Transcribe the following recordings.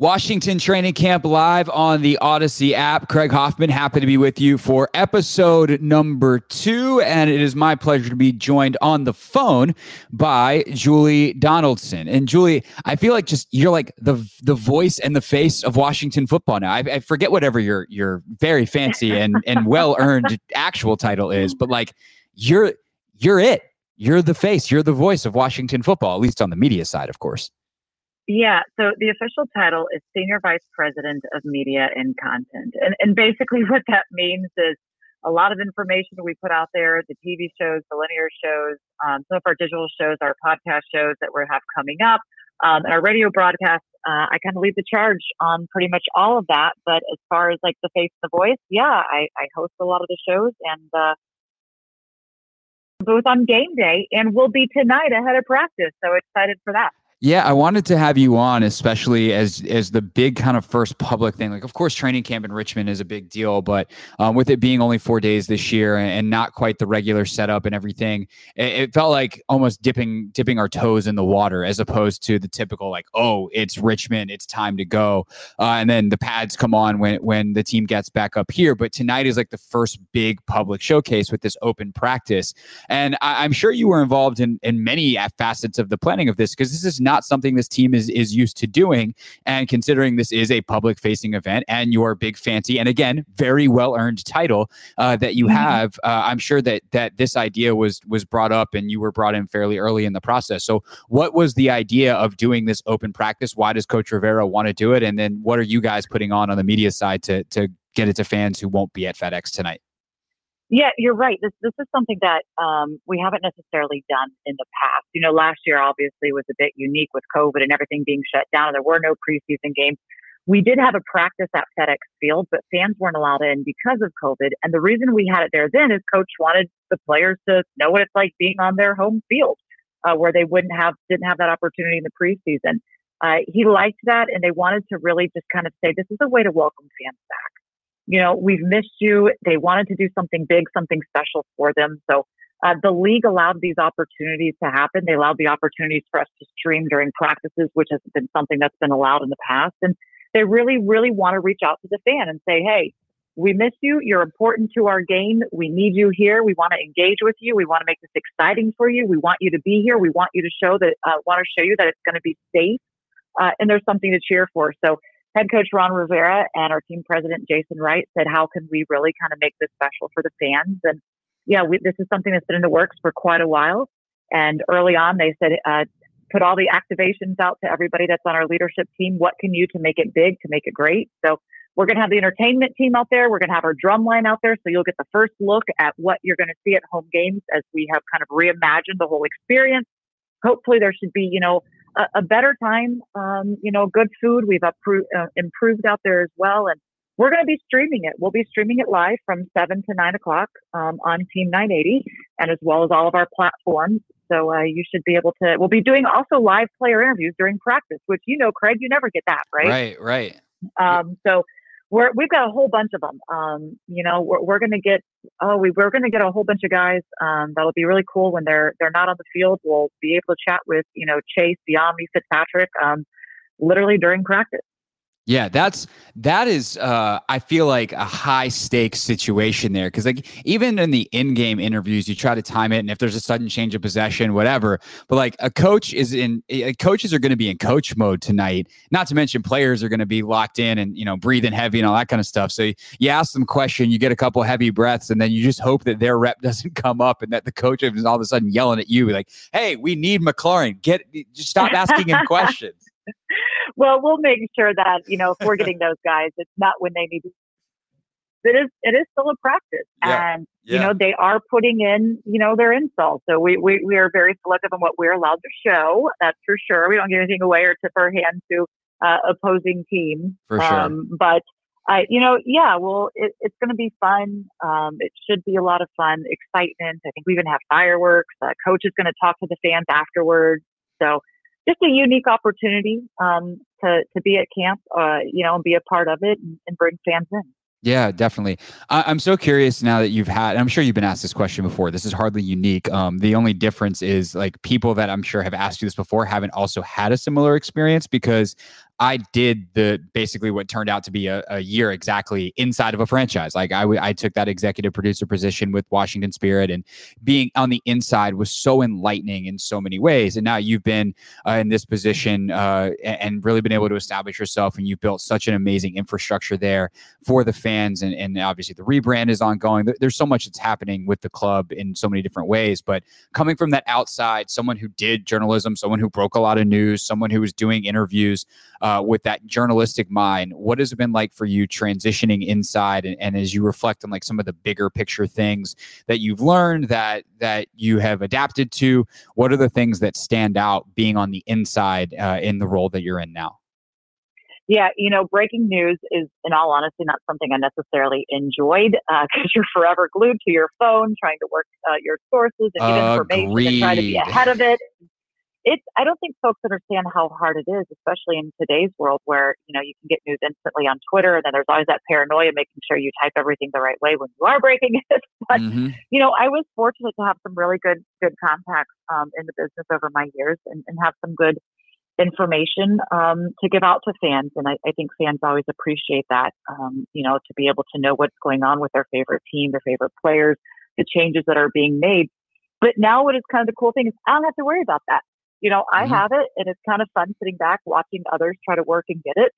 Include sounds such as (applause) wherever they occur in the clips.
Washington Training Camp live on the Audacy app. Craig Hoffman, happy to be with you for episode number two. And it is my pleasure to be joined on the phone by Julie Donaldson. And Julie, I feel like just you're like the the voice and the face of Washington football now. I, I forget whatever your your very fancy and, and well earned actual title is, but like you're you're it. You're the face, you're the voice of Washington football, at least on the media side, of course. Yeah, so the official title is Senior Vice President of Media and Content. And, and basically, (laughs) what that means is a lot of information we put out there the TV shows, the linear shows, um, some of our digital shows, our podcast shows that we have coming up, um, and our radio broadcasts. Uh, I kind of lead the charge on pretty much all of that. But as far as like the face and the voice, yeah, I, I host a lot of the shows and uh, both on game day and will be tonight ahead of practice. So excited for that. Yeah, I wanted to have you on, especially as as the big kind of first public thing. Like, of course, training camp in Richmond is a big deal, but um, with it being only four days this year and not quite the regular setup and everything, it, it, felt like almost dipping dipping our toes in the water as opposed to the typical like, oh, it's Richmond, it's time to go, uh, and then the pads come on when when the team gets back up here. But tonight is like the first big public showcase with this open practice, and I, am sure you were involved in in many facets of the planning of this because this is not not something this team is is used to doing. And considering this is a public facing event and your big fancy and again very well earned title uh, that you mm-hmm. have, uh, I'm sure that that this idea was was brought up and you were brought in fairly early in the process. So what was the idea of doing this open practice? Why does Coach Rivera want to do it? And then what are you guys putting on on the media side to to get it to fans who won't be at FedEx tonight? Yeah, you're right. This this is something that um, we haven't necessarily done in the past. You know, last year obviously was a bit unique with COVID and everything being shut down. There were no preseason games. We did have a practice at FedEx Field, but fans weren't allowed in because of COVID. And the reason we had it there then is Coach wanted the players to know what it's like being on their home field, uh, where they wouldn't have didn't have that opportunity in the preseason. Uh, he liked that, and they wanted to really just kind of say this is a way to welcome fans back you know, we've missed you. They wanted to do something big, something special for them. So uh, the league allowed these opportunities to happen. They allowed the opportunities for us to stream during practices, which has been something that's been allowed in the past. And they really, really want to reach out to the fan and say, hey, we miss you. You're important to our game. We need you here. We want to engage with you. We want to make this exciting for you. We want you to be here. We want you to show that, uh, want to show you that it's going to be safe. Uh, and there's something to cheer for. So head coach Ron Rivera and our team president Jason Wright said, "How can we really kind of make this special for the fans?" And yeah, we, this is something that's been in the works for quite a while. And early on, they said, uh, "Put all the activations out to everybody that's on our leadership team. What can you to make it big, to make it great?" So we're going to have the entertainment team out there. We're going to have our drum line out there, so you'll get the first look at what you're going to see at home games as we have kind of reimagined the whole experience. Hopefully, there should be, you know, a, a better time. Um, you know, good food. We've appro- uh, improved out there as well, and we're going to be streaming it. We'll be streaming it live from seven to nine o'clock um, on Team 980, and as well as all of our platforms. So uh, you should be able to. We'll be doing also live player interviews during practice, which you know, Craig, you never get that, right? Right, right. Um, so we're, we've got a whole bunch of them. Um, you know, we're, we're going to get, oh, we, we're going to get a whole bunch of guys. Um, that'll be really cool when they're, they're not on the field. We'll be able to chat with, you know, Chase, Dyami, Fitzpatrick, um, literally during practice. Yeah, that's that is uh I feel like a high stakes situation there cuz like even in the in-game interviews you try to time it and if there's a sudden change of possession whatever but like a coach is in uh, coaches are going to be in coach mode tonight not to mention players are going to be locked in and you know breathing heavy and all that kind of stuff so you ask them a question you get a couple heavy breaths and then you just hope that their rep (laughs) doesn't come up and that the coach is all of a sudden yelling at you like hey we need McLaurin get just stop asking him (laughs) questions well, we'll make sure that you know if we're getting (laughs) those guys, it's not when they need. To. It is. It is still a practice, yeah. and yeah. you know they are putting in you know their installs. So we, we we are very selective on what we're allowed to show. That's for sure. We don't give anything away or tip our hand to uh, opposing teams. For sure. Um, but I, you know, yeah, well, it, it's going to be fun. Um, it should be a lot of fun, excitement. I think we even have fireworks. Uh, coach is going to talk to the fans afterwards. So just a unique opportunity um, to to be at camp, uh, you know, and be a part of it and, and bring fans in. Yeah, definitely. I, am so curious now that you've had. I'm sure you've been asked this question before. This is hardly unique. Um, the only difference is like people that I'm sure have asked you this before haven't also had a similar experience because I did the basically what turned out to be a, a year exactly inside of a franchise. Like I, I took that executive producer position with Washington Spirit, and being on the inside was so enlightening in so many ways. And now you've been uh, in this position uh, and really been able to establish yourself, and you've built such an amazing infrastructure there for the fans. And, and obviously, the rebrand is ongoing. There's so much that's happening with the club in so many different ways. But coming from that outside, someone who did journalism, someone who broke a lot of news, someone who was doing interviews uh, with that journalistic mind. What has it been like for you transitioning inside, and, and, as you reflect on like some of the bigger picture things that you've learned that that you have adapted to? What are the things that stand out being on the inside uh, in the role that you're in now? Yeah, you know, breaking news is, in all honesty, not something I necessarily enjoyed because uh, (laughs) you're forever glued to your phone, trying to work uh, your sources and get information and try to be ahead of it it's i don't think folks understand how hard it is especially in today's world where you know you can get news instantly on twitter and then there's always that paranoia making sure you type everything the right way when you are breaking (laughs) it. But mm-hmm. you know i was fortunate to have some really good good contacts um, in the business over my years and, and have some good information um, to give out to fans. And I, I, think fans always appreciate that um, you know to be able to know what's going on with their favorite team their favorite players the changes that are being made. But now what is kind of the cool thing is i don't have to worry about that you know, I mm-hmm. have it and it's kind of fun sitting back watching others try to work and get it.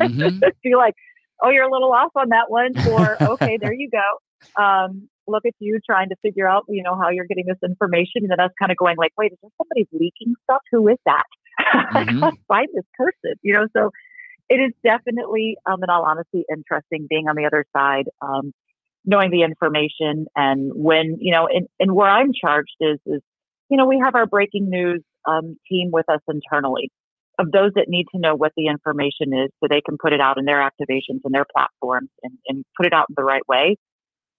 mm-hmm. (laughs) Be like, oh, you're a little off on that one, or (laughs) okay, there you go. Um, look at you trying to figure out, you know, how you're getting this information, and then us kind of going like, wait, is there somebody leaking stuff? Who is that? (laughs) Mm-hmm. I find this person, you know. So it is definitely, um, in all honesty, interesting being on the other side. Um, knowing the information and when you know and, and where i'm charged is is you know we have our breaking news um, team with us internally of those that need to know what the information is so they can put it out in their activations and their platforms and, and put it out in the right way.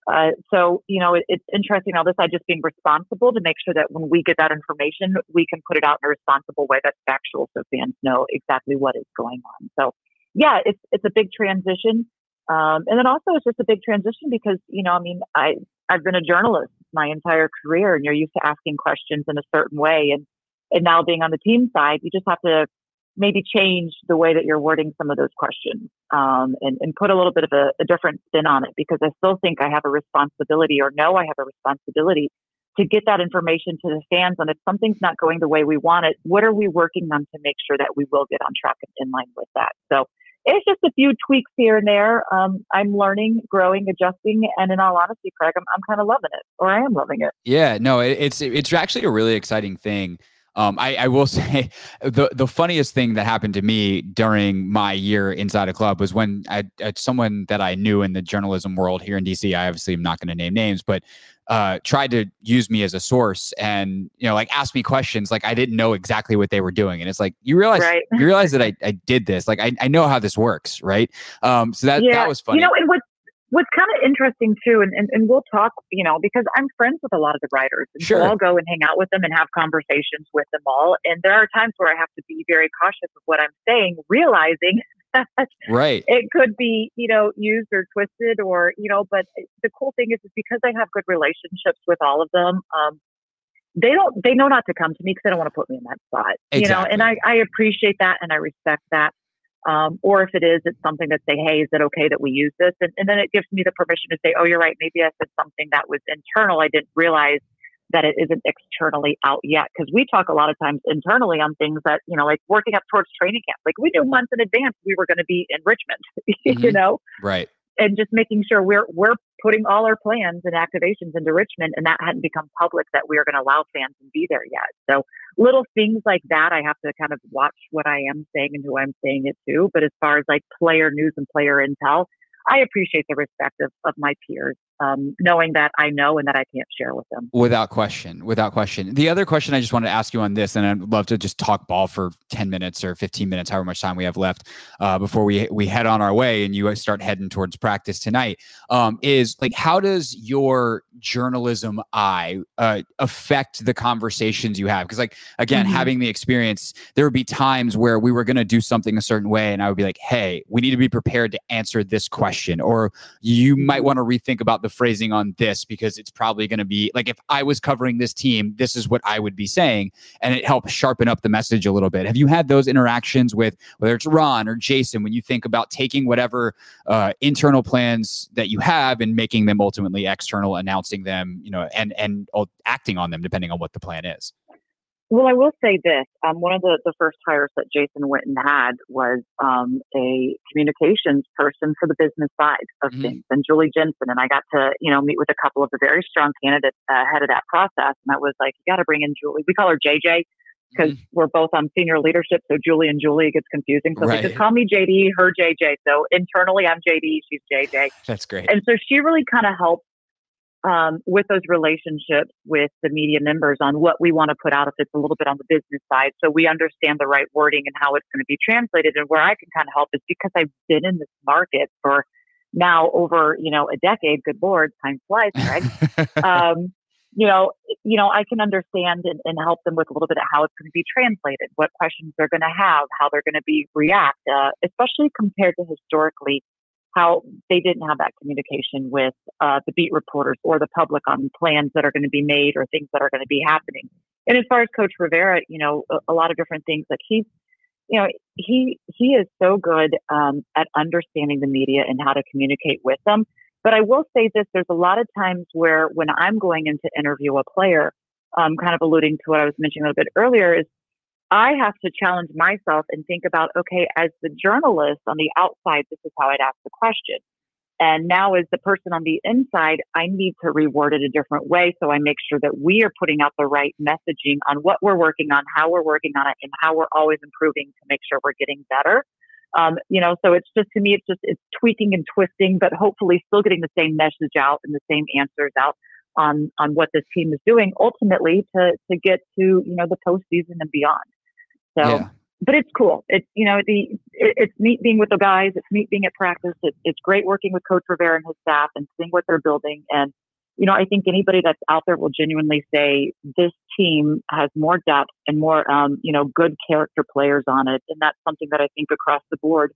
Uh, so, you know, it, it's interesting all this I just being responsible to make sure that when we get that information, we can put it out in a responsible way that's factual so fans know exactly what is going on. So, yeah, it's, it's a big transition. Um, and then also it's just a big transition because, you know, I mean, I, I've been a journalist my entire career and you're used to asking questions in a certain way. And and now being on the team side, you just have to maybe change the way that you're wording some of those questions um, and, and, put a little bit of a, a, different spin on it because I still think I have a responsibility or know I have a responsibility to get that information to the fans. And if something's not going the way we want it, what are we working on to make sure that we will get on track and in line with that? So it's just a few tweaks here and there. Um, I'm learning, growing, adjusting, and in all honesty, Craig, I'm, I'm kind of loving it, or I am loving it. Yeah, no, it, it's it's actually a really exciting thing um, I, I, will (laughs) say the the funniest thing that happened to me during my year inside a club was when I, I, someone that I knew in the journalism world here in DC. I obviously am not going to name names, but uh, tried to use me as a source and you know like ask me questions like I didn't know exactly what they were doing, and it's like you realize right. you realize that I, I did this like I, I know how this works, right? Um, so that yeah. that was funny. You know, and what what's kind of interesting too, and, and, and we'll talk, you know, because I'm friends with a lot of the writers. And sure. so I'll go and hang out with them and have conversations with them all. And there are times where I have to be very cautious of what I'm saying, realizing (laughs) that right. it could be, you know, used or twisted or, you know, but the cool thing is, is because I have good relationships with all of them, um, they don't, they know not to come to me because they don't want to put me in that spot, exactly. you know, and I, I appreciate that and I respect that. Um, or if it is, it's something that say, hey, is it okay that we use this? And, and then it gives me the permission to say, oh, you're right. Maybe I said something that was internal. I didn't realize that it isn't externally out yet. Because we talk a lot of times internally on things that, you know, like working up towards training camp. Like we knew months in advance we were going to be in Richmond, (laughs) mm-hmm. you know? Right. And just making sure we're we're putting all our plans and activations into Richmond and that hadn't become public that we are going to allow fans to be there yet. So little things like that I have to kind of watch what I am saying and who I'm saying it to. But as far as like player news and player intel, I appreciate the respect of, of my peers um, knowing that I know and that I can't share with them. Without question, without question. The other question I just wanted to ask you on this, and I'd love to just talk ball for ten minutes or fifteen minutes, however much time we have left uh, before we we head on our way and you start heading towards practice tonight. Um, is like how does your journalism eye uh, affect the conversations you have? Because like again, mm-hmm. having the experience, there would be times where we were going to do something a certain way, and I would be like, "Hey, we need to be prepared to answer this question," or you might want to rethink about the phrasing on this because it's probably going to be like if I was covering this team, this is what I would be saying. And it helps sharpen up the message a little bit. Have you had those interactions with whether it's Ron or Jason when you think about taking whatever uh, internal plans that you have and making them ultimately external, announcing them, you know, and and acting on them depending on what the plan is? Well, I will say this. Um, one of the, the first hires that Jason Wright had was um, a communications person for the business side of mm-hmm. things, and Julie Jensen. And I got to, you know, meet with a couple of the very strong candidates ahead of that process. And I was like, you got to bring in Julie. We call her JJ because mm-hmm. we're both on senior leadership. So Julie and Julie gets confusing. So right. they just call me JD, her JJ. So internally, I'm JD, she's JJ. That's great. And so she really kind of helped um, with those relationships with the media members on what we want to put out if it's a little bit on the business side. So we understand the right wording and how it's going to be translated. And where I can kind of help is because I've been in this market for now over, you know, a decade. Good Lord, time flies, Craig. (laughs) um, you know, you know, I can understand and, and, help them with a little bit of how it's going to be translated, what questions they're going to have, how they're going to be react, uh, especially compared to historically how they didn't have that communication with uh, the beat reporters or the public on plans that are going to be made or things that are going to be happening. And as far as Coach Rivera, you know, a, a lot of different things. Like he's, you know, he he is so good um, at understanding the media and how to communicate with them. But I will say this: there's a lot of times where when I'm going in to interview a player, um, kind of alluding to what I was mentioning a little bit earlier, is I have to challenge myself and think about, okay, as the journalist on the outside, this is how I'd ask the question. And now, as the person on the inside, I need to reward it a different way. So I make sure that we are putting out the right messaging on what we're working on, how we're working on it, and how we're always improving to make sure we're getting better. Um, you know, so it's just to me, it's just it's tweaking and twisting, but hopefully still getting the same message out and the same answers out on on what this team is doing ultimately to to get to you know the postseason and beyond. So, yeah. but it's cool. It's you know the it, it's neat being with the guys. It's neat being at practice. It, it's great working with Coach Rivera and his staff and seeing what they're building. And you know, I think anybody that's out there will genuinely say this team has more depth and more um, you know good character players on it, and that's something that I think across the board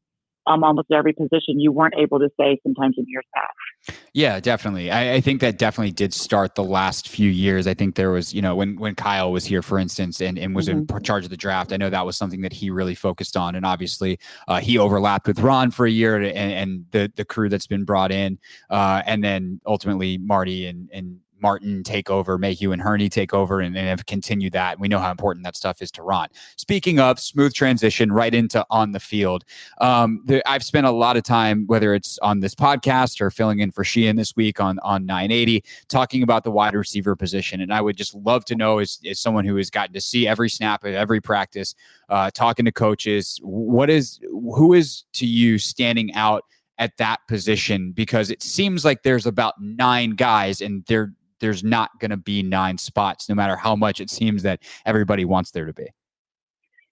um, almost every position you weren't able to say sometimes in years past. Yeah, definitely. I, I, think that definitely did start the last few years. I think there was, you know, when when Kyle was here, for instance, and, and was mm-hmm. in charge of the draft, I know that was something that he really focused on. And obviously, uh, he overlapped with Ron for a year and, and the the crew that's been brought in, uh, and then ultimately Marty and and Martin take over, Mayhew and Hurney take over, and, and have continued that. We know how important that stuff is to Ron. Speaking of smooth transition right into on the field, um, the, I've spent a lot of time, whether it's on this podcast or filling in for Sheehan this week on on 980, talking about the wide receiver position. And I would just love to know, as, as someone who has gotten to see every snap of every practice, uh, talking to coaches, what is who is to you standing out? at that position because it seems like there's about nine guys and they're there's not going to be nine spots, no matter how much it seems that everybody wants there to be.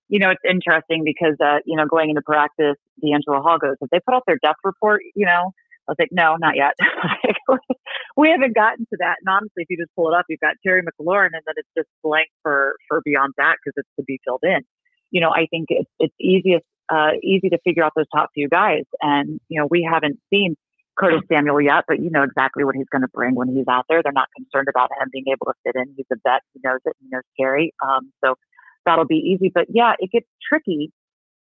You know, it's interesting because, uh, you know, going into practice, DeAngelo Hall goes, if they put out their depth report, you know, I was like, no, not yet. (laughs) we haven't gotten to that. And honestly, if you just pull it up, you've got Terry McLaurin, and then it's just blank for for beyond that because it's to be filled in. You know, I think it's it's easiest uh, easy to figure out those top few guys. And, you know, we haven't seen Curtis Samuel yet, but you know exactly what he's going to bring when he's out there. They're not concerned about him being able to fit in. He's a vet. He knows it. He knows Terry. Um, so that'll be easy. But yeah, it gets tricky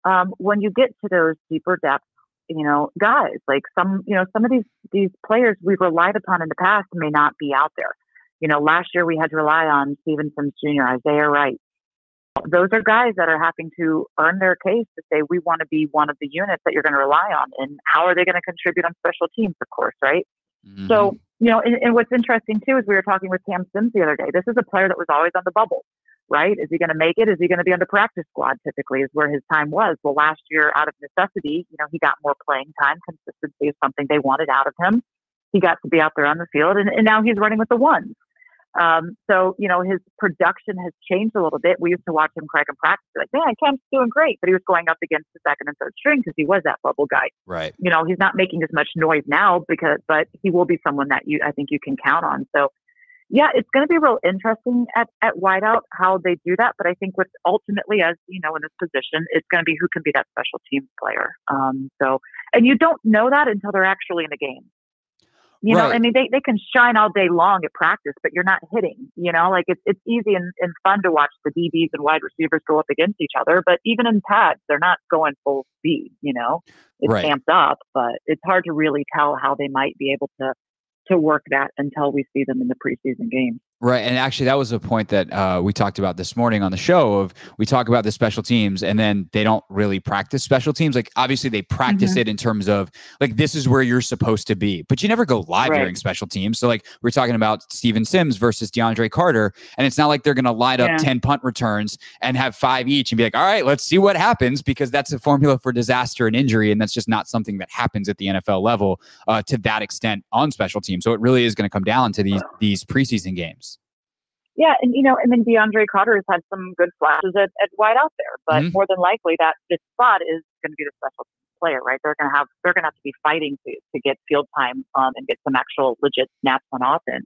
um, when you get to those deeper depths. You know, guys like some, you know, some of these these players we've relied upon in the past may not be out there. You know, last year we had to rely on Steven Sims Jr., Isaiah Wright, those are guys that are having to earn their case to say we want to be one of the units that you're going to rely on and how are they going to contribute on special teams of course right? Mm-hmm. so you know and, and, what's interesting too is we were talking with cam sims the other day. This is a player that was always on the bubble right? Is he going to make it? Is he going to be on the practice squad typically is where his time was? Well last year out of necessity you know he got more playing time consistency is something they wanted out of him. He got to be out there on the field and, and now he's running with the ones um, so, you know, his production has changed a little bit. We used to watch him crack and practice, like, man, Cam's doing great, but he was going up against the second and third string because he was that bubble guy. Right. You know, he's not making as much noise now because, but he will be someone that you, I think you can count on. So, yeah, it's going to be real interesting at, at wideout how they do that. But I think what's ultimately, as you know, in this position, it's going to be who can be that special teams player. Um, so, and you don't know that until they're actually in the game. You right. know, I mean, they, they can shine all day long at practice, but you're not hitting. You know, like it's it's easy and, and fun to watch the DBs and wide receivers go up against each other, but even in pads, they're not going full speed. You know, it's right. amped up, but it's hard to really tell how they might be able to to work that until we see them in the preseason games. Right. And actually, that was a point that uh, we talked about this morning on the show of we talk about the special teams and then they don't really practice special teams. Like, obviously, they practice mm-hmm. it in terms of like, this is where you're supposed to be, but you never go live right. during special teams. So, like, we're talking about Steven Sims versus DeAndre Carter. And it's not like they're going to light up yeah. 10 punt returns and have five each and be like, all right, let's see what happens because that's a formula for disaster and injury. And that's just not something that happens at the NFL level uh, to that extent on special teams. So, it really is going to come down to these, these preseason games. Yeah, and you know, and then DeAndre Carter has had some good flashes at, at wide out there, but mm-hmm. more than likely that this spot is going to be the special player, right? They're going to have they're going to have to be fighting to to get field time um, and get some actual legit snaps on offense.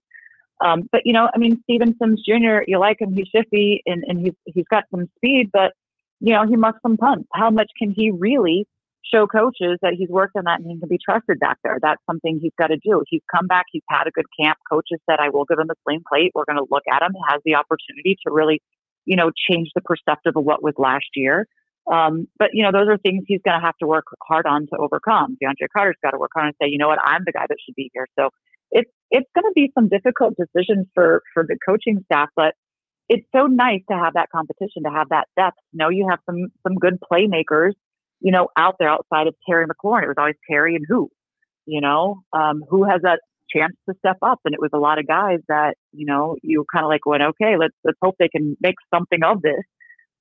Um, but you know, I mean, Steven Sims Jr. You like him? He's shifty and and he's he's got some speed, but you know, he mucks some punts. How much can he really show coaches that he's worked on that and he can be trusted back there. That's something he's got to do. He's come back. He's had a good camp. Coaches said, I will give him a clean plate. We're going to look at him. Has the opportunity to really, you know, change the perspective of what was last year. Um, but you know, those are things he's going to have to work hard on to overcome. DeAndre Carter's got to work hard and say, you know what, I'm the guy that should be here. So it's it's going to be some difficult decisions for for the coaching staff, but it's so nice to have that competition, to have that depth. You know, you have some some good playmakers you know, out there outside of Terry McLaurin. It was always Terry and who, you know, um, who has that chance to step up. And it was a lot of guys that, you know, you kind of like went, okay, let's, let's hope they can make something of this.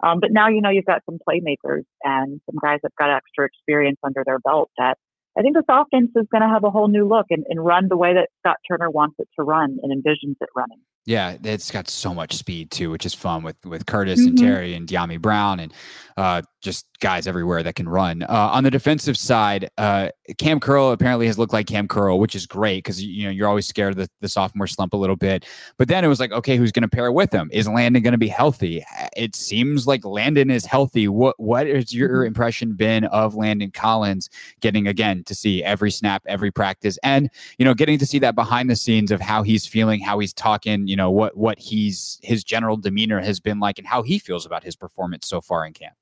Um, but now, you know, you've got some playmakers and some guys that got extra experience under their belt that I think this offense is going to have a whole new look and, and run the way that Scott Turner wants it to run and envisions it running. Yeah, it's got so much speed too, which is fun with with Curtis mm-hmm. and Terry and Dyami Brown and uh, just guys everywhere that can run. Uh, on the defensive side, uh, Cam Curl apparently has looked like Cam Curl, which is great because you know you're always scared of the, the sophomore slump a little bit. But then it was like, okay, who's going to pair with him? Is Landon going to be healthy? It seems like Landon is healthy. What what has your mm-hmm. impression been of Landon Collins getting again to see every snap, every practice, and you know getting to see that behind the scenes of how he's feeling, how he's talking, you know what what he's his general demeanor has been like, and how he feels about his performance so far in camp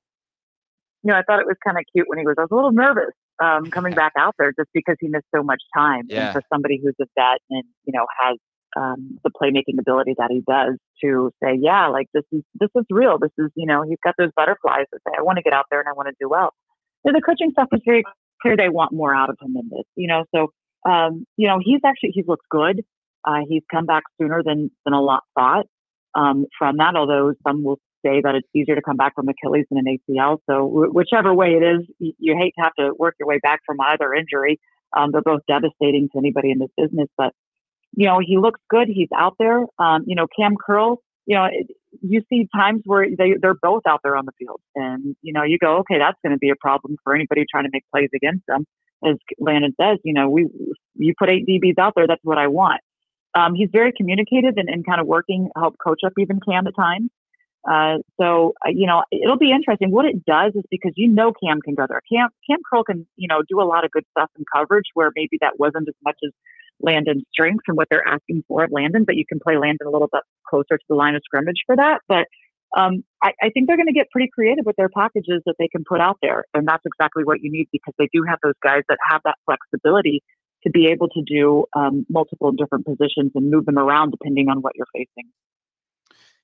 you know, I thought it was kind of cute when he was. I was a little nervous um, (laughs) coming back out there just because he missed so much time. Yeah. And for somebody who's a vet and you know has um, the playmaking ability that he does to say, yeah, like this is this is real. This is you know he's got those butterflies that say, I want to get out there and I want to do well. And the coaching stuff is very clear. They want more out of him in this, you know. So um, you know he's actually he looks good. Uh, he's come back sooner than than a lot thought um, from that. Although some will say that it's easier to come back from Achilles than an ACL. So whichever way it is, you, you, hate to have to work your way back from either injury. Um, they're both devastating to anybody in this business, but you know, he looks good. He's out there. Um, you know, Cam Curl, you know, you see times where they, they're both out there on the field and, you know, you go, okay, that's going to be a problem for anybody trying to make plays against them. As Landon says, you know, we, you put eight DBs out there. That's what I want. Um, he's very communicative and, and kind of working, help coach up even Cam at times. Uh, so uh, you know it'll be interesting. What it does is because you know Cam can go there. Cam Cam Curl can you know do a lot of good stuff in coverage where maybe that wasn't as much as Landon's strengths and what they're asking for of Landon, but you can play Landon a little bit closer to the line of scrimmage for that. But um, I, I, think they're going to get pretty creative with their packages that they can put out there, and that's exactly what you need because they do have those guys that have that flexibility to be able to do um, multiple different positions and move them around depending on what you're facing.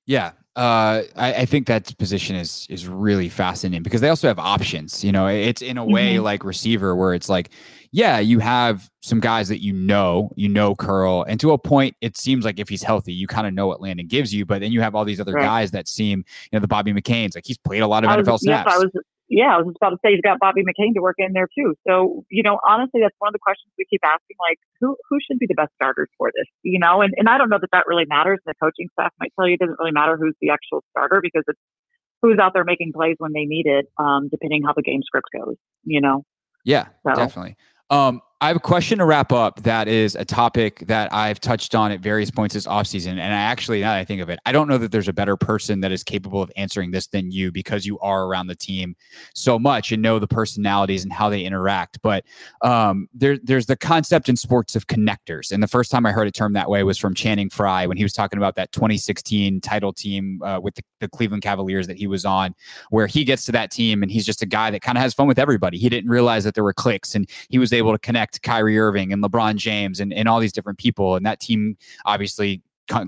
Yeah, uh, I, I, think that position is is really fascinating because they also have options. You know, it's in a way mm-hmm. like receiver where it's like, yeah, you have some guys that you know, you know, Curl, and to a point, it seems like if he's healthy, you kind of know what Landon gives you. But then you have all these other right. guys that seem, you know, the Bobby McCain's like he's played a lot of I NFL snaps. Yes, I was yeah, I was just about to say he's got Bobby McCain to work in there too. So, you know, honestly, that's one of the questions we keep asking, like, who who should be the best starters for this? You know, and, and I don't know that that really matters. The coaching staff might tell you it doesn't really matter who's the actual starter because it's who's out there making plays when they need it, um, depending how the game script goes, you know? Yeah, so. definitely. Um, I have a question to wrap up that is a topic that I've touched on at various points this offseason. And I actually, now that I think of it, I don't know that there's a better person that is capable of answering this than you because you are around the team so much and know the personalities and how they interact. But um, there, there's the concept in sports of connectors. And the first time I heard it termed that way was from Channing Frye when he was talking about that 2016 title team uh, with the, the Cleveland Cavaliers that he was on, where he gets to that team and he's just a guy that kind of has fun with everybody. He didn't realize that there were cliques and he was able to connect Kyrie Irving and LeBron James and, and all these different people. And that team obviously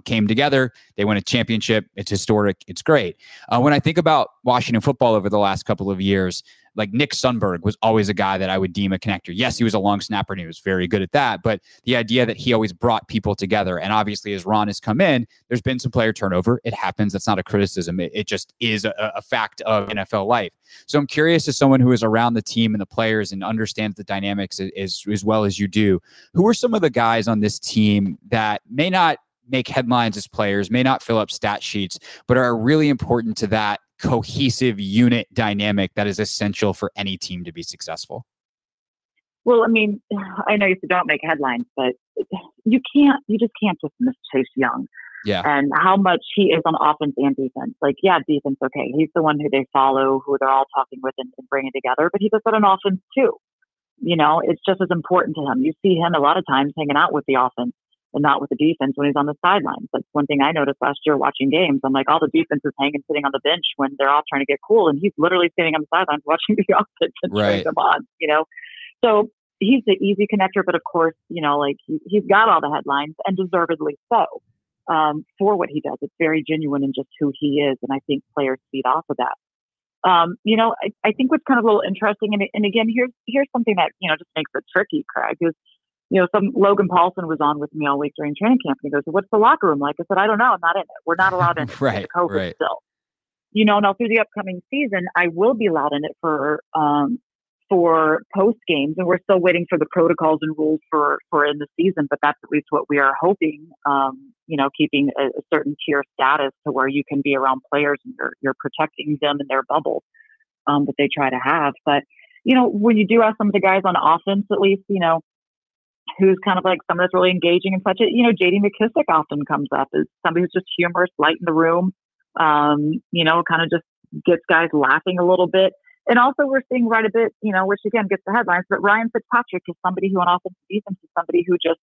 came together. They won a championship. It's historic. It's great. Uh, when I think about Washington football over the last couple of years, like Nick Sundberg was always a guy that I would deem a connector. Yes, he was a long snapper and he was very good at that. But the idea that he always brought people together, and obviously as Ron has come in, there's been some player turnover. It happens. That's not a criticism. It, it just is a, a fact of NFL life. So I'm curious as someone who is around the team and the players and understands the dynamics as, as well as you do, who are some of the guys on this team that may not make headlines as players, may not fill up stat sheets, but are really important to that cohesive unit dynamic that is essential for any team to be successful? Well, I mean, (sighs) I know you said don't make headlines, but you can't, you just can't just miss Chase Young. Yeah. And how much he is on offense and defense. Like, yeah, defense, okay. He's the one who they follow, who they're all talking with and, and bringing together, but he does that on offense too. You know, it's just as important to him. You see him a lot of times hanging out with the offense and not with the defense when he's on the sidelines. That's one thing I noticed last year watching games. I'm like, all the defense is hanging sitting on the bench when they're all trying to get cool, and he's literally sitting on the sidelines (laughs) watching the offense and right. them on. You know, so he's the easy connector, but of course, you know, like he, he's got all the headlines and deservedly so. Um, for what he does, it's very genuine and just who he is, and I think players feed off of that. Um, you know, I, I think what's kind of a little interesting, and, and again, here's here's something that you know just makes it tricky, Craig, is you know, some Logan Paulson was on with me all week during training camp, and he goes, "What's the locker room like?" I said, "I don't know. I'm not in it. We're not allowed in it. (laughs) right, COVID right. still." You know, now through the upcoming season, I will be allowed in it for um, for post games, and we're still waiting for the protocols and rules for for in the season. But that's at least what we are hoping. Um, you know, keeping a, a, certain tier status to where you can be around players and you're you're protecting them in their bubble um, that they try to have. But you know, when you do have some of the guys on offense, at least you know who's kind of like someone that's really engaging and such. You know, JD McKissic often comes up as somebody who's just humorous, light in the room. Um, you know, kind of just gets guys laughing a little bit. And also, we're seeing right a bit, you know, which again gets the headlines. But Ryan Fitzpatrick is somebody who, on offense defense, is somebody who just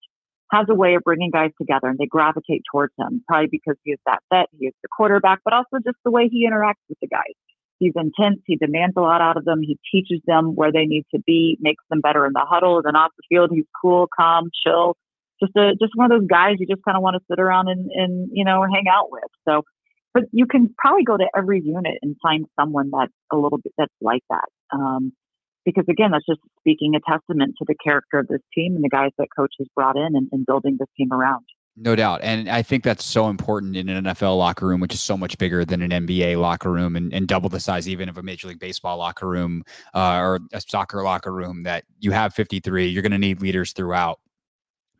has a way of bringing guys together, and they gravitate towards him. Probably because he is that vet, he is the quarterback, but also just the way he interacts with the guys. He's intense. He demands a lot out of them. He teaches them where they need to be, makes them better in the huddle. And off the field, he's cool, calm, chill. Just a just one of those guys you just kind of want to sit around and, and you know hang out with. So, but you can probably go to every unit and find someone that's a little bit that's like that. Um, because again, that's just speaking a testament to the character of this team and the guys that coach has brought in and, and building this team around. No doubt. And I think that's so important in an NFL locker room, which is so much bigger than an NBA locker room and, and double the size even of a Major League Baseball locker room uh, or a soccer locker room that you have 53. You're going to need leaders throughout.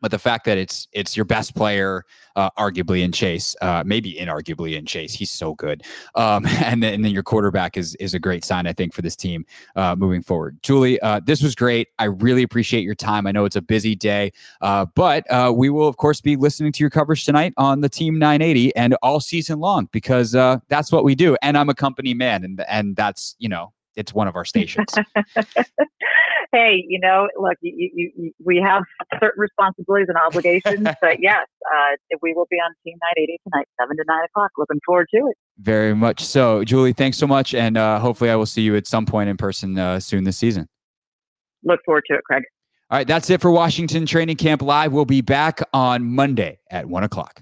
But the fact that it's it's your best player, uh, arguably in Chase, uh, maybe inarguably in Chase, he's so good. Um, (laughs) and then and then your quarterback is is a great sign, I think, for this team uh, moving forward. Julie, uh, this was great. I really appreciate your time. I know it's a busy day, uh, but uh, we will of course be listening to your coverage tonight on the Team 980 and all season long because that's what we do. And I'm a company man, and and that's you know it's one of our stations. (laughs) hey, you know, look, you, you, you, we have certain responsibilities and obligations, (laughs) but yes, uh, we will be on Team 980 tonight, 7 to 9 o'clock. Looking forward to it. Very much so. Julie, thanks so much. And uh, hopefully I will see you at some point in person uh, soon this season. Look forward to it, Craig. All right, that's it for Washington Training Camp Live. We'll be back on Monday at 1 o'clock.